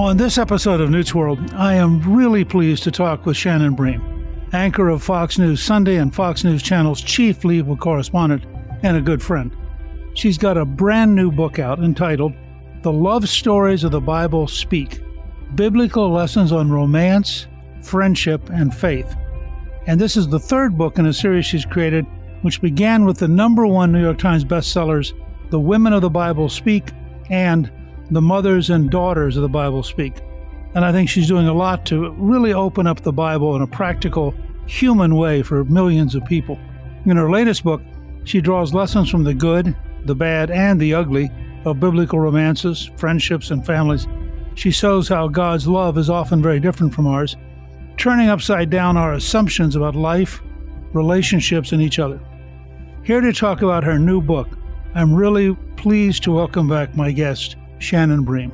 On this episode of Newt's World, I am really pleased to talk with Shannon Bream, anchor of Fox News Sunday and Fox News Channel's chief legal correspondent and a good friend. She's got a brand new book out entitled The Love Stories of the Bible Speak Biblical Lessons on Romance, Friendship, and Faith. And this is the third book in a series she's created, which began with the number one New York Times bestsellers, The Women of the Bible Speak and the mothers and daughters of the Bible speak. And I think she's doing a lot to really open up the Bible in a practical, human way for millions of people. In her latest book, she draws lessons from the good, the bad, and the ugly of biblical romances, friendships, and families. She shows how God's love is often very different from ours, turning upside down our assumptions about life, relationships, and each other. Here to talk about her new book, I'm really pleased to welcome back my guest, Shannon Bream.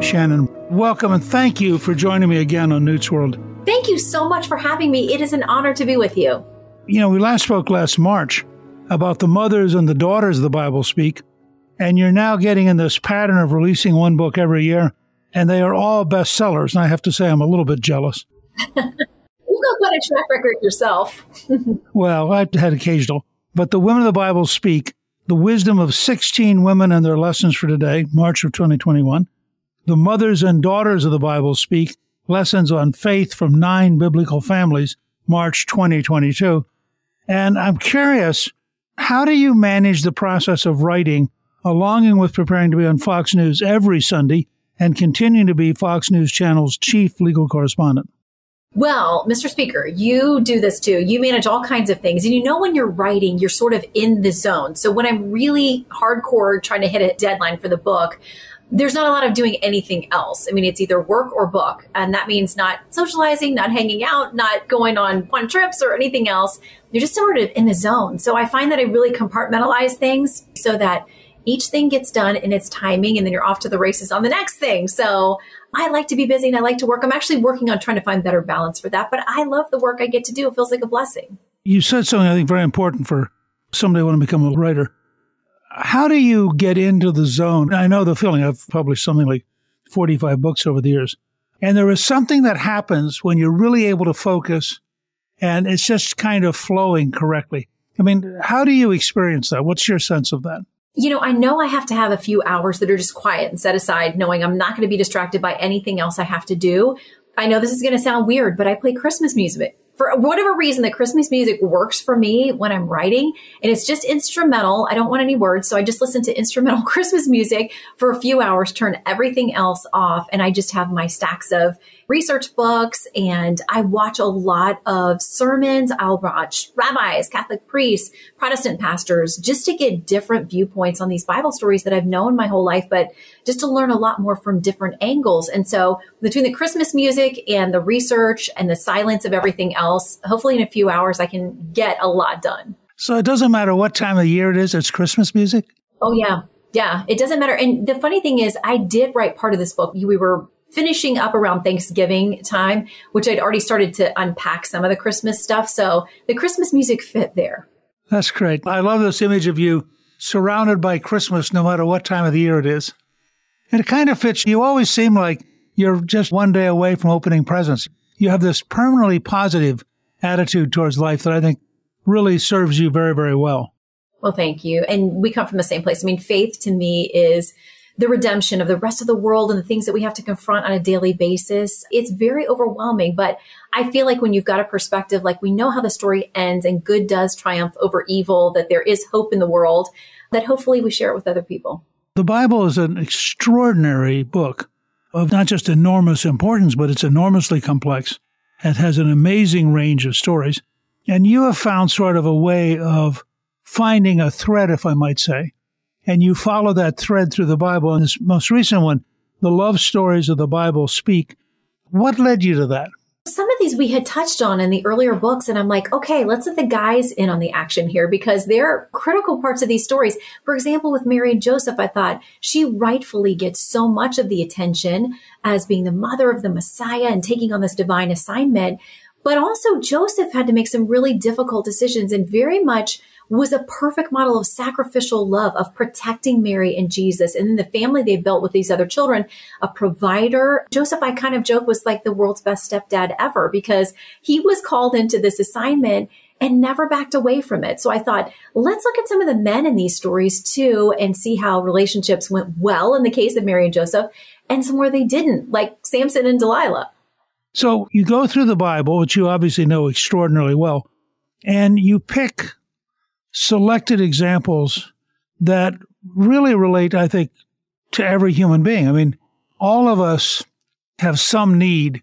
Shannon, welcome and thank you for joining me again on Newt's World. Thank you so much for having me. It is an honor to be with you. You know, we last spoke last March about the mothers and the daughters of the Bible speak, and you're now getting in this pattern of releasing one book every year, and they are all bestsellers. And I have to say, I'm a little bit jealous. You've got quite a track record yourself. well, I've had occasional. But the Women of the Bible Speak, the wisdom of 16 women and their lessons for today, March of 2021. The Mothers and Daughters of the Bible Speak, lessons on faith from nine biblical families, March 2022. And I'm curious, how do you manage the process of writing, along with preparing to be on Fox News every Sunday and continuing to be Fox News Channel's chief legal correspondent? Well, Mr. Speaker, you do this too. You manage all kinds of things. And you know, when you're writing, you're sort of in the zone. So when I'm really hardcore trying to hit a deadline for the book, there's not a lot of doing anything else. I mean, it's either work or book. And that means not socializing, not hanging out, not going on fun trips or anything else. You're just sort of in the zone. So I find that I really compartmentalize things so that each thing gets done in its timing and then you're off to the races on the next thing. So I like to be busy and I like to work. I'm actually working on trying to find better balance for that, but I love the work I get to do. It feels like a blessing. You said something I think very important for somebody who want to become a writer. How do you get into the zone? I know the feeling. I've published something like 45 books over the years. And there is something that happens when you're really able to focus and it's just kind of flowing correctly. I mean, how do you experience that? What's your sense of that? You know, I know I have to have a few hours that are just quiet and set aside, knowing I'm not going to be distracted by anything else I have to do. I know this is going to sound weird, but I play Christmas music for whatever reason, the Christmas music works for me when I'm writing and it's just instrumental. I don't want any words. So I just listen to instrumental Christmas music for a few hours, turn everything else off. And I just have my stacks of research books and I watch a lot of sermons. I'll watch rabbis, Catholic priests, Protestant pastors, just to get different viewpoints on these Bible stories that I've known my whole life, but just to learn a lot more from different angles. And so between the Christmas music and the research and the silence of everything else, hopefully in a few hours, I can get a lot done. So it doesn't matter what time of year it is, it's Christmas music? Oh, yeah. Yeah, it doesn't matter. And the funny thing is, I did write part of this book. We were finishing up around Thanksgiving time, which I'd already started to unpack some of the Christmas stuff. So the Christmas music fit there. That's great. I love this image of you surrounded by Christmas no matter what time of the year it is. And it kind of fits. You always seem like you're just one day away from opening presents. You have this permanently positive attitude towards life that I think really serves you very, very well. Well, thank you. And we come from the same place. I mean, faith to me is the redemption of the rest of the world and the things that we have to confront on a daily basis. It's very overwhelming, but I feel like when you've got a perspective, like we know how the story ends and good does triumph over evil, that there is hope in the world, that hopefully we share it with other people. The Bible is an extraordinary book of not just enormous importance, but it's enormously complex. It has an amazing range of stories. And you have found sort of a way of finding a thread, if I might say, and you follow that thread through the Bible. And this most recent one, the love stories of the Bible speak. What led you to that? Some of these we had touched on in the earlier books, and I'm like, okay, let's let the guys in on the action here because they're critical parts of these stories. For example, with Mary and Joseph, I thought she rightfully gets so much of the attention as being the mother of the Messiah and taking on this divine assignment. But also, Joseph had to make some really difficult decisions and very much was a perfect model of sacrificial love, of protecting Mary and Jesus. And then the family they built with these other children, a provider. Joseph, I kind of joke, was like the world's best stepdad ever because he was called into this assignment and never backed away from it. So I thought, let's look at some of the men in these stories too and see how relationships went well in the case of Mary and Joseph and some where they didn't, like Samson and Delilah. So you go through the Bible, which you obviously know extraordinarily well, and you pick selected examples that really relate, I think, to every human being. I mean, all of us have some need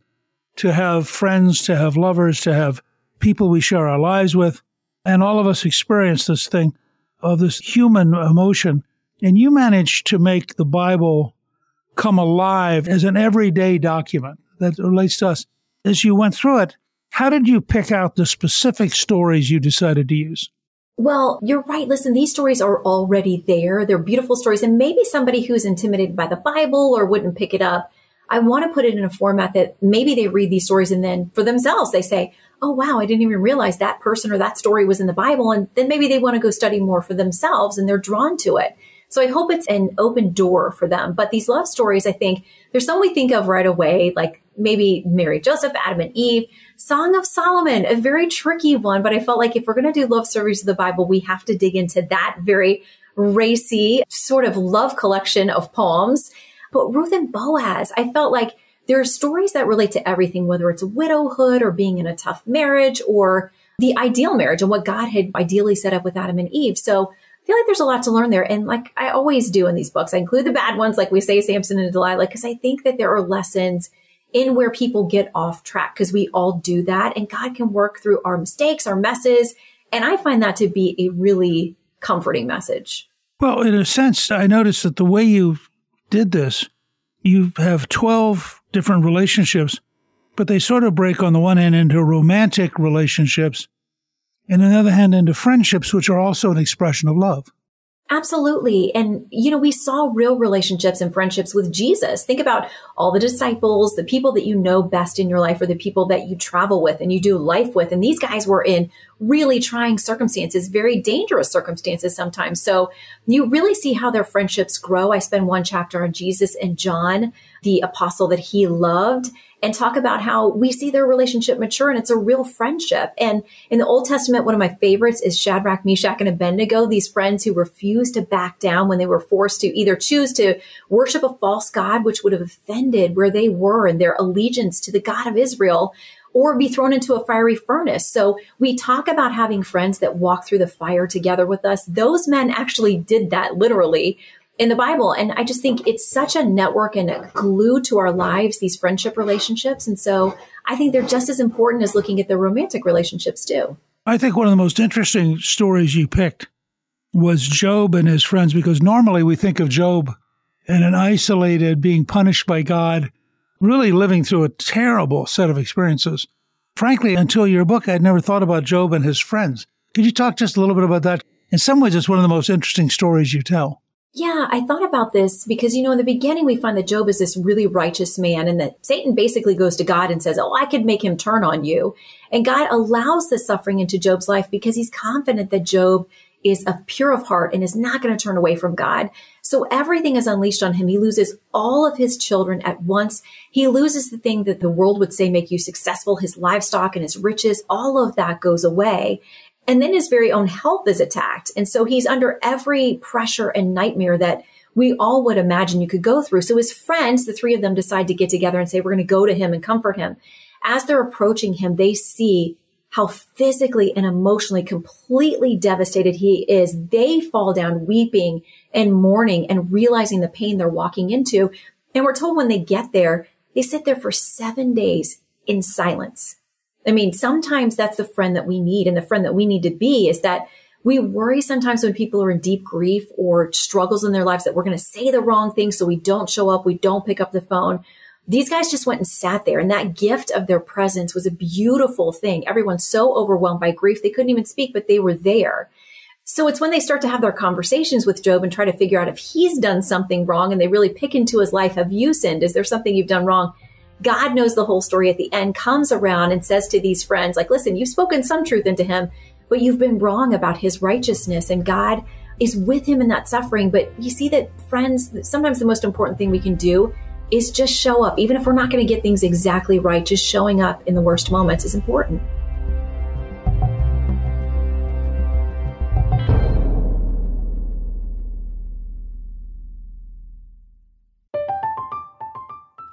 to have friends, to have lovers, to have people we share our lives with. And all of us experience this thing of this human emotion. And you managed to make the Bible come alive as an everyday document that relates to us. As you went through it, how did you pick out the specific stories you decided to use? Well, you're right. Listen, these stories are already there. They're beautiful stories. And maybe somebody who's intimidated by the Bible or wouldn't pick it up, I want to put it in a format that maybe they read these stories and then for themselves they say, oh, wow, I didn't even realize that person or that story was in the Bible. And then maybe they want to go study more for themselves and they're drawn to it. So I hope it's an open door for them. But these love stories, I think there's some we think of right away, like maybe Mary, Joseph, Adam and Eve. Song of Solomon, a very tricky one, but I felt like if we're going to do love stories of the Bible, we have to dig into that very racy sort of love collection of poems. But Ruth and Boaz, I felt like there are stories that relate to everything, whether it's widowhood or being in a tough marriage or the ideal marriage and what God had ideally set up with Adam and Eve. So I feel like there's a lot to learn there. And like I always do in these books, I include the bad ones, like we say Samson and Delilah, because I think that there are lessons in where people get off track because we all do that and God can work through our mistakes, our messes. And I find that to be a really comforting message. Well, in a sense, I noticed that the way you did this, you have 12 different relationships, but they sort of break on the one hand into romantic relationships and on the other hand into friendships, which are also an expression of love. Absolutely. And, you know, we saw real relationships and friendships with Jesus. Think about all the disciples, the people that you know best in your life, or the people that you travel with and you do life with. And these guys were in really trying circumstances, very dangerous circumstances sometimes. So you really see how their friendships grow. I spend one chapter on Jesus and John, the apostle that he loved and talk about how we see their relationship mature and it's a real friendship. And in the Old Testament, one of my favorites is Shadrach, Meshach, and Abednego, these friends who refused to back down when they were forced to either choose to worship a false God, which would have offended where they were and their allegiance to the God of Israel, or be thrown into a fiery furnace. So we talk about having friends that walk through the fire together with us. Those men actually did that literally in the Bible. And I just think it's such a network and a glue to our lives, these friendship relationships. And so I think they're just as important as looking at the romantic relationships too. I think one of the most interesting stories you picked was Job and his friends, because normally we think of Job in an isolated, being punished by God, really living through a terrible set of experiences. Frankly, until your book, I'd never thought about Job and his friends. Could you talk just a little bit about that? In some ways, it's one of the most interesting stories you tell. Yeah, I thought about this because, you know, in the beginning, we find that Job is this really righteous man and that Satan basically goes to God and says, Oh, I could make him turn on you. And God allows the suffering into Job's life because he's confident that Job is of pure of heart and is not going to turn away from God. So everything is unleashed on him. He loses all of his children at once. He loses the thing that the world would say make you successful, his livestock and his riches. All of that goes away. And then his very own health is attacked. And so he's under every pressure and nightmare that we all would imagine you could go through. So his friends, the three of them decide to get together and say, we're going to go to him and comfort him. As they're approaching him, they see how physically and emotionally completely devastated he is. They fall down weeping and mourning and realizing the pain they're walking into. And we're told when they get there, they sit there for seven days in silence. I mean, sometimes that's the friend that we need and the friend that we need to be is that we worry sometimes when people are in deep grief or struggles in their lives that we're going to say the wrong thing. So we don't show up. We don't pick up the phone. These guys just went and sat there and that gift of their presence was a beautiful thing. Everyone's so overwhelmed by grief. They couldn't even speak, but they were there. So it's when they start to have their conversations with Job and try to figure out if he's done something wrong and they really pick into his life. Have you sinned? Is there something you've done wrong? God knows the whole story at the end, comes around and says to these friends, like, listen, you've spoken some truth into him, but you've been wrong about his righteousness. And God is with him in that suffering. But you see that, friends, sometimes the most important thing we can do is just show up. Even if we're not going to get things exactly right, just showing up in the worst moments is important.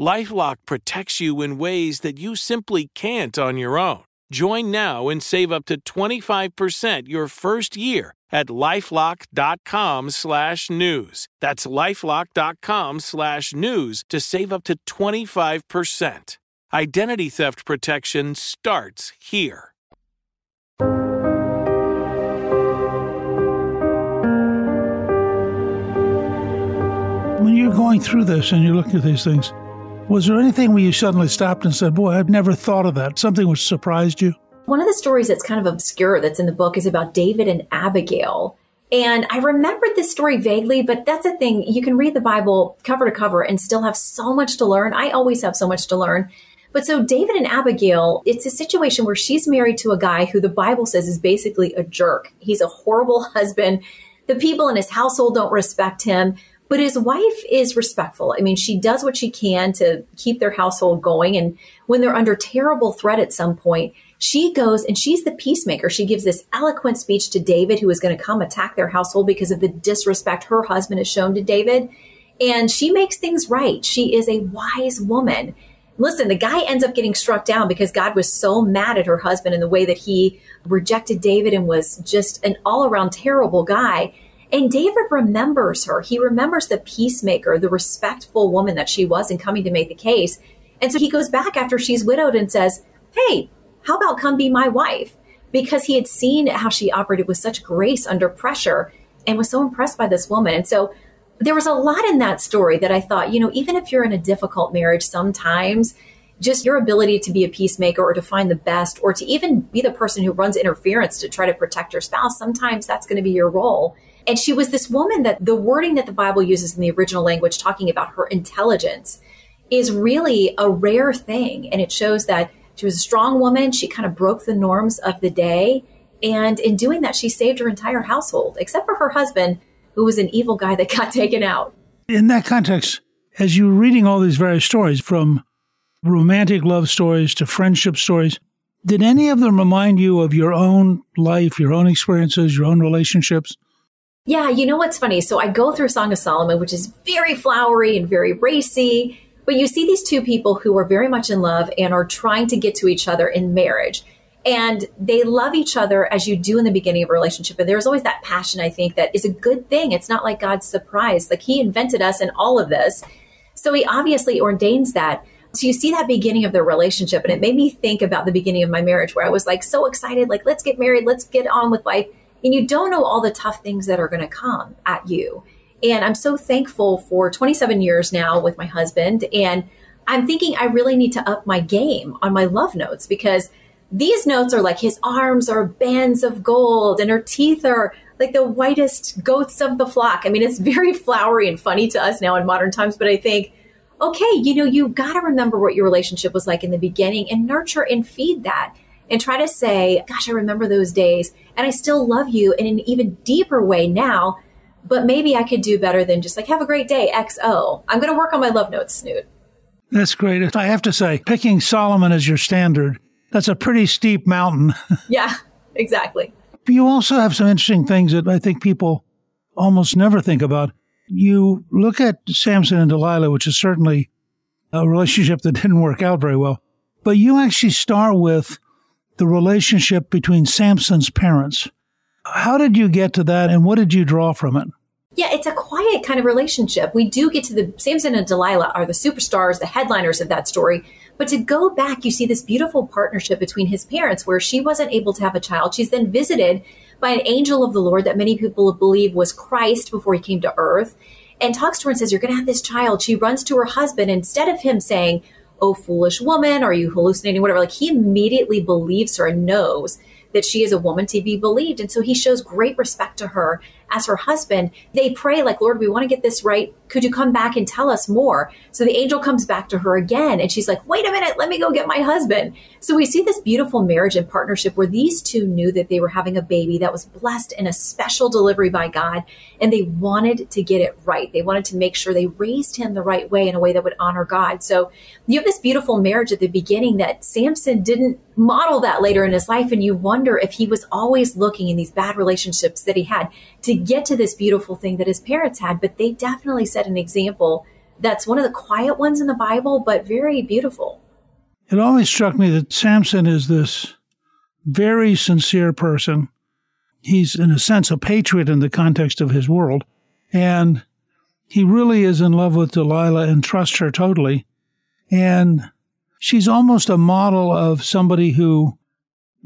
LifeLock protects you in ways that you simply can't on your own. Join now and save up to 25% your first year at lifelock.com slash news. That's lifelock.com slash news to save up to 25%. Identity theft protection starts here. When you're going through this and you're looking at these things, was there anything where you suddenly stopped and said, Boy, I've never thought of that? Something which surprised you? One of the stories that's kind of obscure that's in the book is about David and Abigail. And I remembered this story vaguely, but that's the thing. You can read the Bible cover to cover and still have so much to learn. I always have so much to learn. But so David and Abigail, it's a situation where she's married to a guy who the Bible says is basically a jerk. He's a horrible husband. The people in his household don't respect him, but his wife is respectful. I mean, she does what she can to keep their household going. And when they're under terrible threat at some point, she goes and she's the peacemaker. She gives this eloquent speech to David, who is going to come attack their household because of the disrespect her husband has shown to David. And she makes things right. She is a wise woman. Listen, the guy ends up getting struck down because God was so mad at her husband and the way that he rejected David and was just an all around terrible guy. And David remembers her. He remembers the peacemaker, the respectful woman that she was in coming to make the case. And so he goes back after she's widowed and says, Hey, how about come be my wife? Because he had seen how she operated with such grace under pressure and was so impressed by this woman. And so there was a lot in that story that I thought, you know, even if you're in a difficult marriage, sometimes just your ability to be a peacemaker or to find the best or to even be the person who runs interference to try to protect your spouse, sometimes that's going to be your role. And she was this woman that the wording that the Bible uses in the original language, talking about her intelligence, is really a rare thing. And it shows that she was a strong woman. She kind of broke the norms of the day. And in doing that, she saved her entire household, except for her husband, who was an evil guy that got taken out. In that context, as you were reading all these various stories, from romantic love stories to friendship stories, did any of them remind you of your own life, your own experiences, your own relationships? Yeah, you know what's funny? So I go through Song of Solomon, which is very flowery and very racy, but you see these two people who are very much in love and are trying to get to each other in marriage. And they love each other as you do in the beginning of a relationship and there's always that passion i think that is a good thing. It's not like god's surprised like he invented us in all of this. So he obviously ordains that. So you see that beginning of their relationship and it made me think about the beginning of my marriage where i was like so excited like let's get married let's get on with life and you don't know all the tough things that are going to come at you and i'm so thankful for 27 years now with my husband and i'm thinking i really need to up my game on my love notes because these notes are like his arms are bands of gold and her teeth are like the whitest goats of the flock. I mean, it's very flowery and funny to us now in modern times, but I think, okay, you know, you got to remember what your relationship was like in the beginning and nurture and feed that and try to say, gosh, I remember those days and I still love you in an even deeper way now, but maybe I could do better than just like, have a great day, XO. I'm going to work on my love notes, Newt. That's great. I have to say, picking Solomon as your standard that's a pretty steep mountain. yeah, exactly. You also have some interesting things that I think people almost never think about. You look at Samson and Delilah, which is certainly a relationship that didn't work out very well, but you actually start with the relationship between Samson's parents. How did you get to that and what did you draw from it? Yeah, it's a quiet kind of relationship. We do get to the Samson and Delilah are the superstars, the headliners of that story. But to go back, you see this beautiful partnership between his parents where she wasn't able to have a child. She's then visited by an angel of the Lord that many people believe was Christ before he came to earth and talks to her and says, You're going to have this child. She runs to her husband. Instead of him saying, Oh, foolish woman, are you hallucinating? Whatever. Like he immediately believes her and knows that she is a woman to be believed. And so he shows great respect to her as her husband. They pray, like, Lord, we want to get this right. Could you come back and tell us more? So the angel comes back to her again and she's like, wait a minute, let me go get my husband. So we see this beautiful marriage and partnership where these two knew that they were having a baby that was blessed in a special delivery by God. And they wanted to get it right. They wanted to make sure they raised him the right way in a way that would honor God. So you have this beautiful marriage at the beginning that Samson didn't model that later in his life. And you wonder if he was always looking in these bad relationships that he had to get to this beautiful thing that his parents had. But they definitely set an example that's one of the quiet ones in the Bible, but very beautiful. It always struck me that Samson is this very sincere person. He's, in a sense, a patriot in the context of his world. And he really is in love with Delilah and trusts her totally. And she's almost a model of somebody who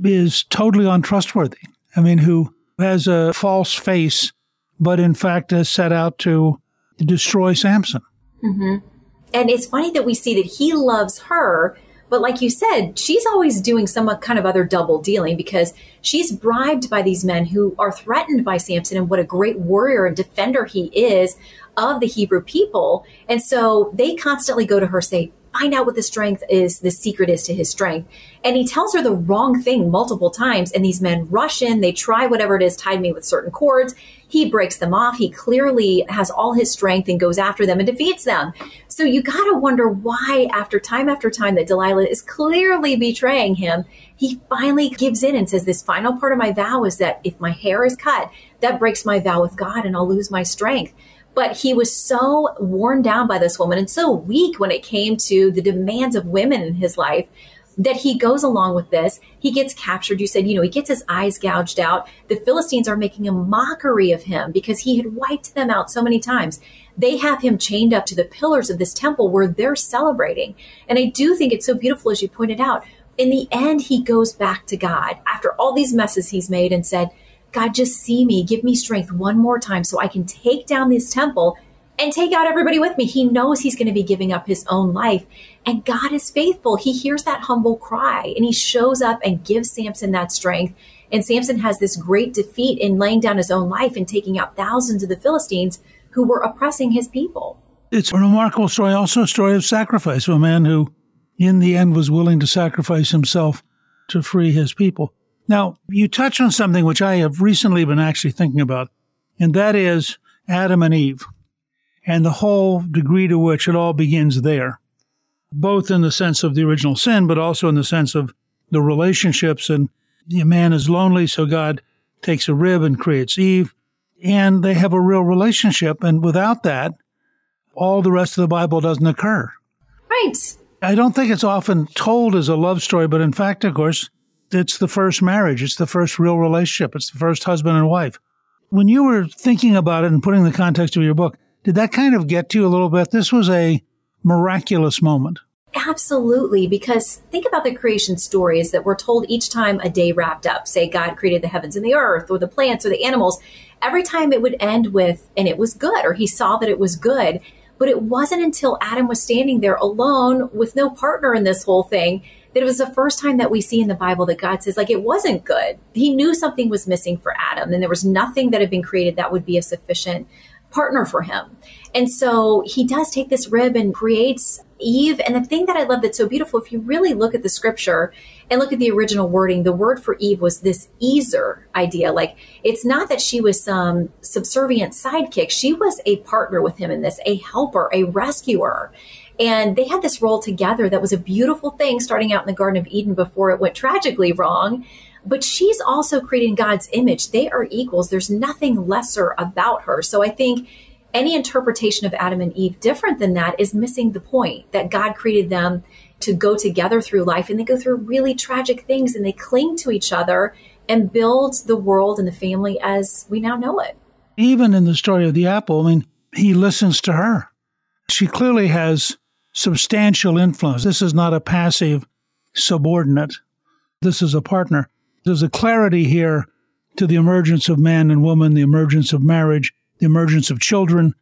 is totally untrustworthy. I mean, who has a false face, but in fact has set out to destroy Samson. Mm-hmm. And it's funny that we see that he loves her, But like you said, she's always doing some kind of other double dealing because she's bribed by these men who are threatened by Samson and what a great warrior and defender he is of the Hebrew people. And so they constantly go to her, say, find out what the strength is, the secret is to his strength. And he tells her the wrong thing multiple times. And these men rush in, they try whatever it is, tied me with certain cords. He breaks them off. He clearly has all his strength and goes after them and defeats them. So you got to wonder why, after time after time, that Delilah is clearly betraying him. He finally gives in and says, This final part of my vow is that if my hair is cut, that breaks my vow with God and I'll lose my strength. But he was so worn down by this woman and so weak when it came to the demands of women in his life that he goes along with this. He gets captured. You said, you know, he gets his eyes gouged out. The Philistines are making a mockery of him because he had wiped them out so many times. They have him chained up to the pillars of this temple where they're celebrating. And I do think it's so beautiful, as you pointed out. In the end, he goes back to God after all these messes he's made and said, God, just see me, give me strength one more time so I can take down this temple and take out everybody with me. He knows he's going to be giving up his own life. And God is faithful. He hears that humble cry and he shows up and gives Samson that strength. And Samson has this great defeat in laying down his own life and taking out thousands of the Philistines who were oppressing his people. It's a remarkable story, also a story of sacrifice of a man who, in the end, was willing to sacrifice himself to free his people. Now, you touch on something which I have recently been actually thinking about, and that is Adam and Eve and the whole degree to which it all begins there, both in the sense of the original sin, but also in the sense of the relationships. And the man is lonely, so God takes a rib and creates Eve, and they have a real relationship. And without that, all the rest of the Bible doesn't occur. Right. I don't think it's often told as a love story, but in fact, of course, it's the first marriage. It's the first real relationship. It's the first husband and wife. When you were thinking about it and putting the context of your book, did that kind of get to you a little bit? This was a miraculous moment. Absolutely, because think about the creation stories that we're told each time a day wrapped up. Say God created the heavens and the earth, or the plants, or the animals. Every time it would end with, and it was good, or he saw that it was good. But it wasn't until Adam was standing there alone with no partner in this whole thing that it was the first time that we see in the Bible that God says, like, it wasn't good. He knew something was missing for Adam, and there was nothing that had been created that would be a sufficient partner for him. And so he does take this rib and creates Eve. And the thing that I love that's so beautiful, if you really look at the scripture and look at the original wording, the word for Eve was this Ezer idea. Like it's not that she was some subservient sidekick. She was a partner with him in this, a helper, a rescuer. And they had this role together that was a beautiful thing starting out in the Garden of Eden before it went tragically wrong. But she's also creating God's image. They are equals. There's nothing lesser about her. So I think any interpretation of Adam and Eve different than that is missing the point that God created them to go together through life and they go through really tragic things and they cling to each other and build the world and the family as we now know it. Even in the story of the apple, I mean, he listens to her. She clearly has substantial influence. This is not a passive subordinate. This is a partner. There's a clarity here to the emergence of man and woman, the emergence of marriage, the emergence of children.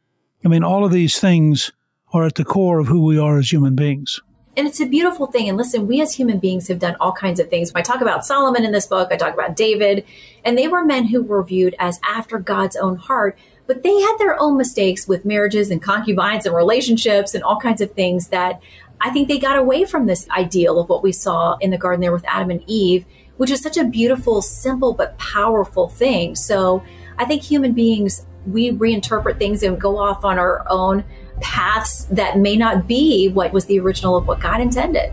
I mean, all of these things are at the core of who we are as human beings. And it's a beautiful thing. And listen, we as human beings have done all kinds of things. I talk about Solomon in this book, I talk about David, and they were men who were viewed as after God's own heart, but they had their own mistakes with marriages and concubines and relationships and all kinds of things that I think they got away from this ideal of what we saw in the garden there with Adam and Eve, which is such a beautiful, simple, but powerful thing. So I think human beings we reinterpret things and go off on our own paths that may not be what was the original of what God intended.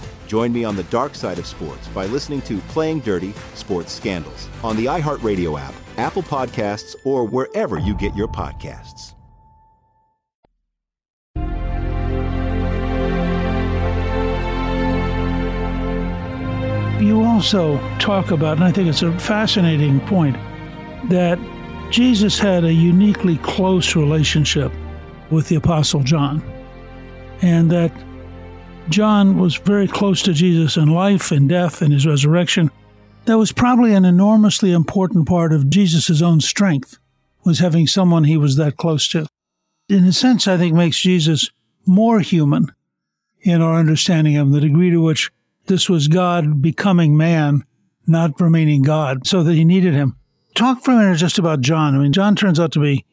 Join me on the dark side of sports by listening to Playing Dirty Sports Scandals on the iHeartRadio app, Apple Podcasts, or wherever you get your podcasts. You also talk about, and I think it's a fascinating point, that Jesus had a uniquely close relationship with the Apostle John, and that John was very close to Jesus in life and death and his resurrection. That was probably an enormously important part of Jesus' own strength, was having someone he was that close to. In a sense, I think makes Jesus more human in our understanding of him, the degree to which this was God becoming man, not remaining God, so that he needed him. Talk for a minute just about John. I mean, John turns out to be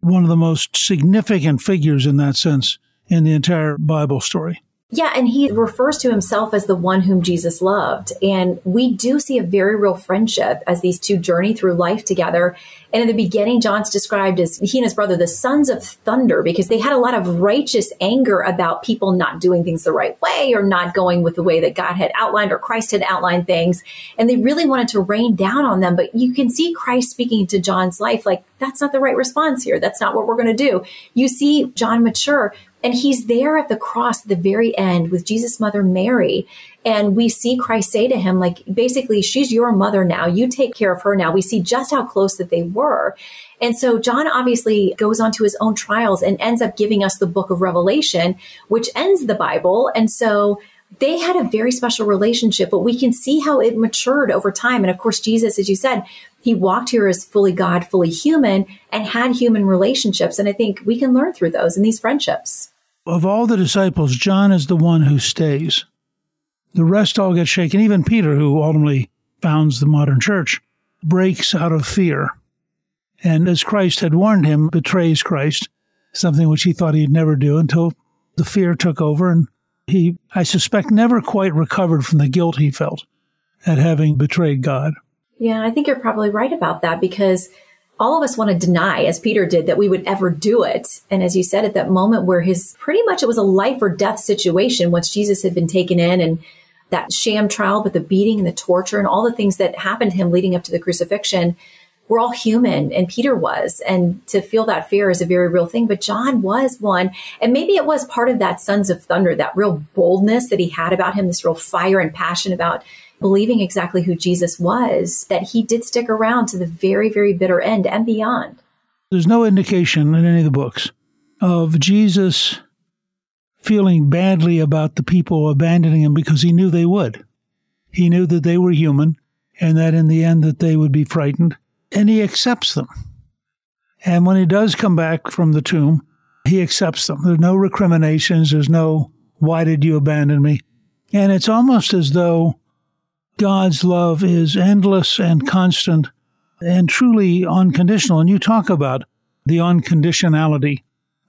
one of the most significant figures in that sense in the entire Bible story. Yeah, and he refers to himself as the one whom Jesus loved. And we do see a very real friendship as these two journey through life together. And in the beginning, John's described as he and his brother, the sons of thunder, because they had a lot of righteous anger about people not doing things the right way or not going with the way that God had outlined or Christ had outlined things. And they really wanted to rain down on them. But you can see Christ speaking to John's life like, that's not the right response here. That's not what we're going to do. You see John mature and he's there at the cross at the very end with Jesus' mother Mary. And we see Christ say to him, like, basically, she's your mother now. You take care of her now. We see just how close that they were. And so John obviously goes on to his own trials and ends up giving us the book of Revelation, which ends the Bible. And so they had a very special relationship, but we can see how it matured over time. And of course, Jesus, as you said, he walked here as fully God, fully human, and had human relationships. And I think we can learn through those in these friendships. Of all the disciples, John is the one who stays. The rest all get shaken. Even Peter, who ultimately founds the modern church, breaks out of fear. And as Christ had warned him, betrays Christ, something which he thought he'd never do until the fear took over. And he, I suspect, never quite recovered from the guilt he felt at having betrayed God. Yeah, I think you're probably right about that because all of us want to deny, as Peter did, that we would ever do it. And as you said, at that moment where his pretty much it was a life or death situation once Jesus had been taken in and that sham trial, but the beating and the torture and all the things that happened to him leading up to the crucifixion, we're all human and Peter was. And to feel that fear is a very real thing. But John was one. And maybe it was part of that Sons of Thunder, that real boldness that he had about him, this real fire and passion about believing exactly who Jesus was, that he did stick around to the very, very bitter end and beyond. There's no indication in any of the books of Jesus feeling badly about the people abandoning him because he knew they would. He knew that they were human and that in the end that they would be frightened and he accepts them. And when he does come back from the tomb, he accepts them. There's no recriminations. There's no, why did you abandon me? And it's almost as though God's love is endless and constant and truly unconditional. And you talk about the unconditionality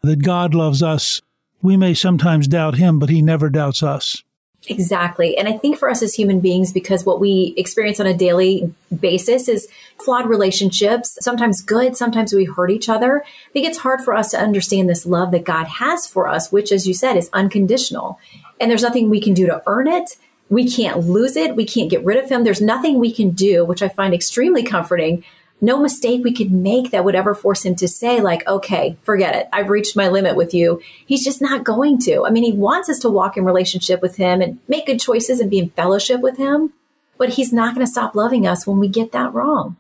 that God loves us. We may sometimes doubt him, but he never doubts us. Exactly. And I think for us as human beings, because what we experience on a daily basis is flawed relationships, sometimes good, sometimes we hurt each other. I think it's hard for us to understand this love that God has for us, which, as you said, is unconditional. And there's nothing we can do to earn it we can't lose it. We can't get rid of him. There's nothing we can do, which I find extremely comforting. No mistake we could make that would ever force him to say, like, okay, forget it. I've reached my limit with you. He's just not going to. I mean, he wants us to walk in relationship with him and make good choices and be in fellowship with him. but he's not going to stop loving us when we get that wrong.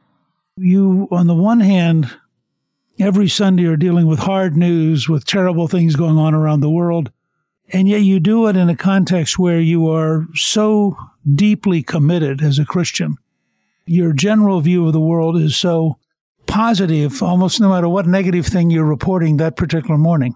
You, on the one hand, every Sunday are dealing with hard news, with terrible things going on around the world. And yet you do it in a context where you are so deeply committed as a Christian. Your general view of the world is so positive, almost no matter what negative thing you're reporting that particular morning.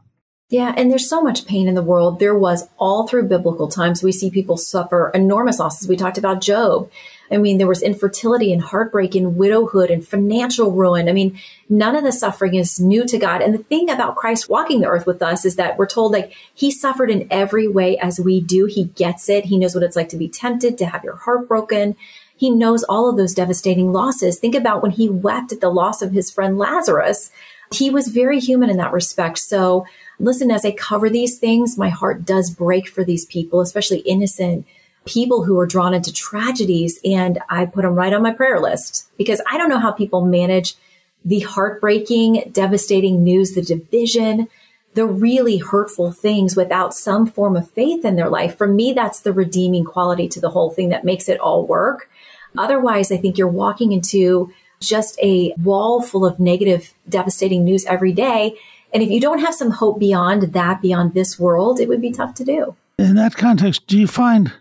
Yeah, and there's so much pain in the world. There was all through biblical times. We see people suffer enormous losses. We talked about Job. I mean, there was infertility and heartbreak and widowhood and financial ruin. I mean, none of the suffering is new to God. And the thing about Christ walking the earth with us is that we're told like he suffered in every way as we do. He gets it. He knows what it's like to be tempted, to have your heart broken. He knows all of those devastating losses. Think about when he wept at the loss of his friend Lazarus. He was very human in that respect. So listen, as I cover these things, my heart does break for these people, especially innocent people who are drawn into tragedies. And I put them right on my prayer list because I don't know how people manage the heartbreaking, devastating news, the division, the really hurtful things without some form of faith in their life. For me, that's the redeeming quality to the whole thing that makes it all work. Otherwise, I think you're walking into just a wall full of negative, devastating news every day. And if you don't have some hope beyond that, beyond this world, it would be tough to do. In that context, do you find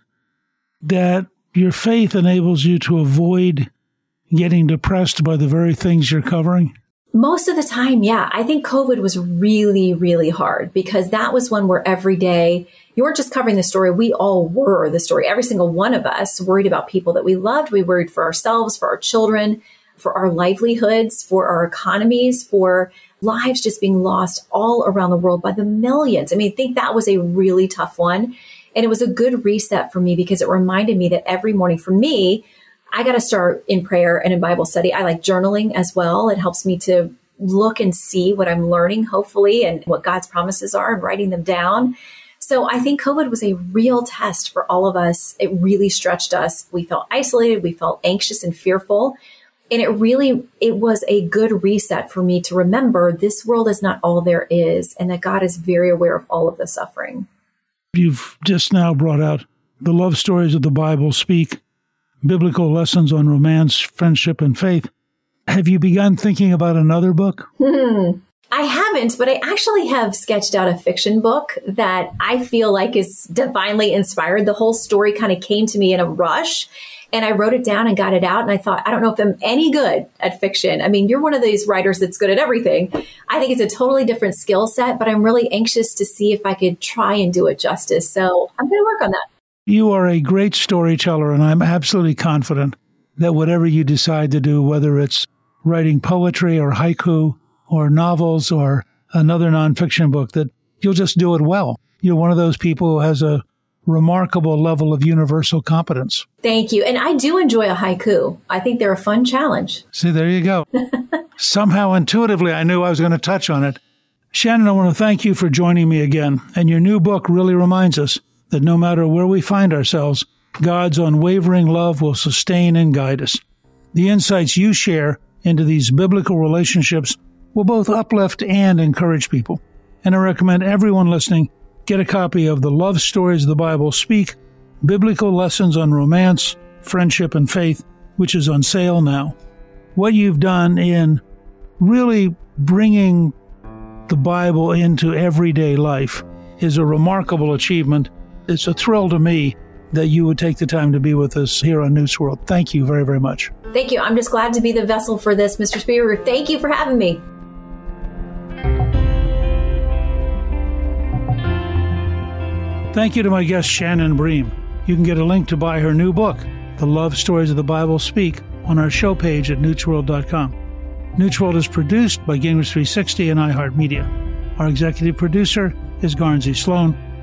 that your faith enables you to avoid getting depressed by the very things you're covering? Most of the time, yeah. I think COVID was really, really hard because that was one where every day you weren't just covering the story. We all were the story. Every single one of us worried about people that we loved. We worried for ourselves, for our children, for our livelihoods, for our economies, for lives just being lost all around the world by the millions. I mean, I think that was a really tough one. And it was a good reset for me because it reminded me that every morning for me, I got to start in prayer and in Bible study. I like journaling as well. It helps me to look and see what I'm learning, hopefully, and what God's promises are and writing them down. So I think COVID was a real test for all of us. It really stretched us. We felt isolated. We felt anxious and fearful and it really it was a good reset for me to remember this world is not all there is and that god is very aware of all of the suffering you've just now brought out the love stories of the bible speak biblical lessons on romance friendship and faith have you begun thinking about another book hmm. I haven't, but I actually have sketched out a fiction book that I feel like is divinely inspired. The whole story kind of came to me in a rush and I wrote it down and got it out. And I thought, I don't know if I'm any good at fiction. I mean, you're one of these writers that's good at everything. I think it's a totally different skill set, but I'm really anxious to see if I could try and do it justice. So I'm going to work on that. You are a great storyteller, and I'm absolutely confident that whatever you decide to do, whether it's writing poetry or haiku or novels or another nonfiction book, that you'll just do it well. You're one of those people who has a remarkable level of universal competence. Thank you. And I do enjoy a haiku. I think they're a fun challenge. See, there you go. Somehow intuitively, I knew I was going to touch on it. Shannon, I want to thank you for joining me again. And your new book really reminds us that no matter where we find ourselves, God's unwavering love will sustain and guide us. The insights you share into these biblical relationships will both uplift and encourage people. And I recommend everyone listening Get a copy of The Love Stories of the Bible Speak Biblical Lessons on Romance, Friendship, and Faith, which is on sale now. What you've done in really bringing the Bible into everyday life is a remarkable achievement. It's a thrill to me that you would take the time to be with us here on Newt's World. Thank you very, very much. Thank you. I'm just glad to be the vessel for this, Mr. Speaker. Thank you for having me. Thank you to my guest, Shannon Bream. You can get a link to buy her new book, The Love Stories of the Bible Speak, on our show page at newtsworld.com. Newsworld is produced by Gingrich 360 and iHeartMedia. Our executive producer is Guernsey Sloan.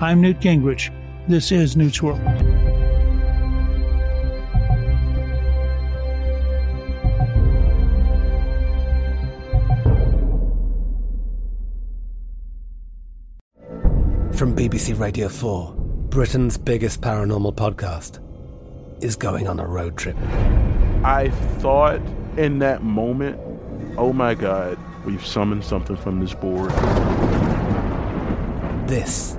I'm Newt Gingrich. This is Newt's World. From BBC Radio 4, Britain's biggest paranormal podcast is going on a road trip. I thought in that moment, oh my God, we've summoned something from this board. This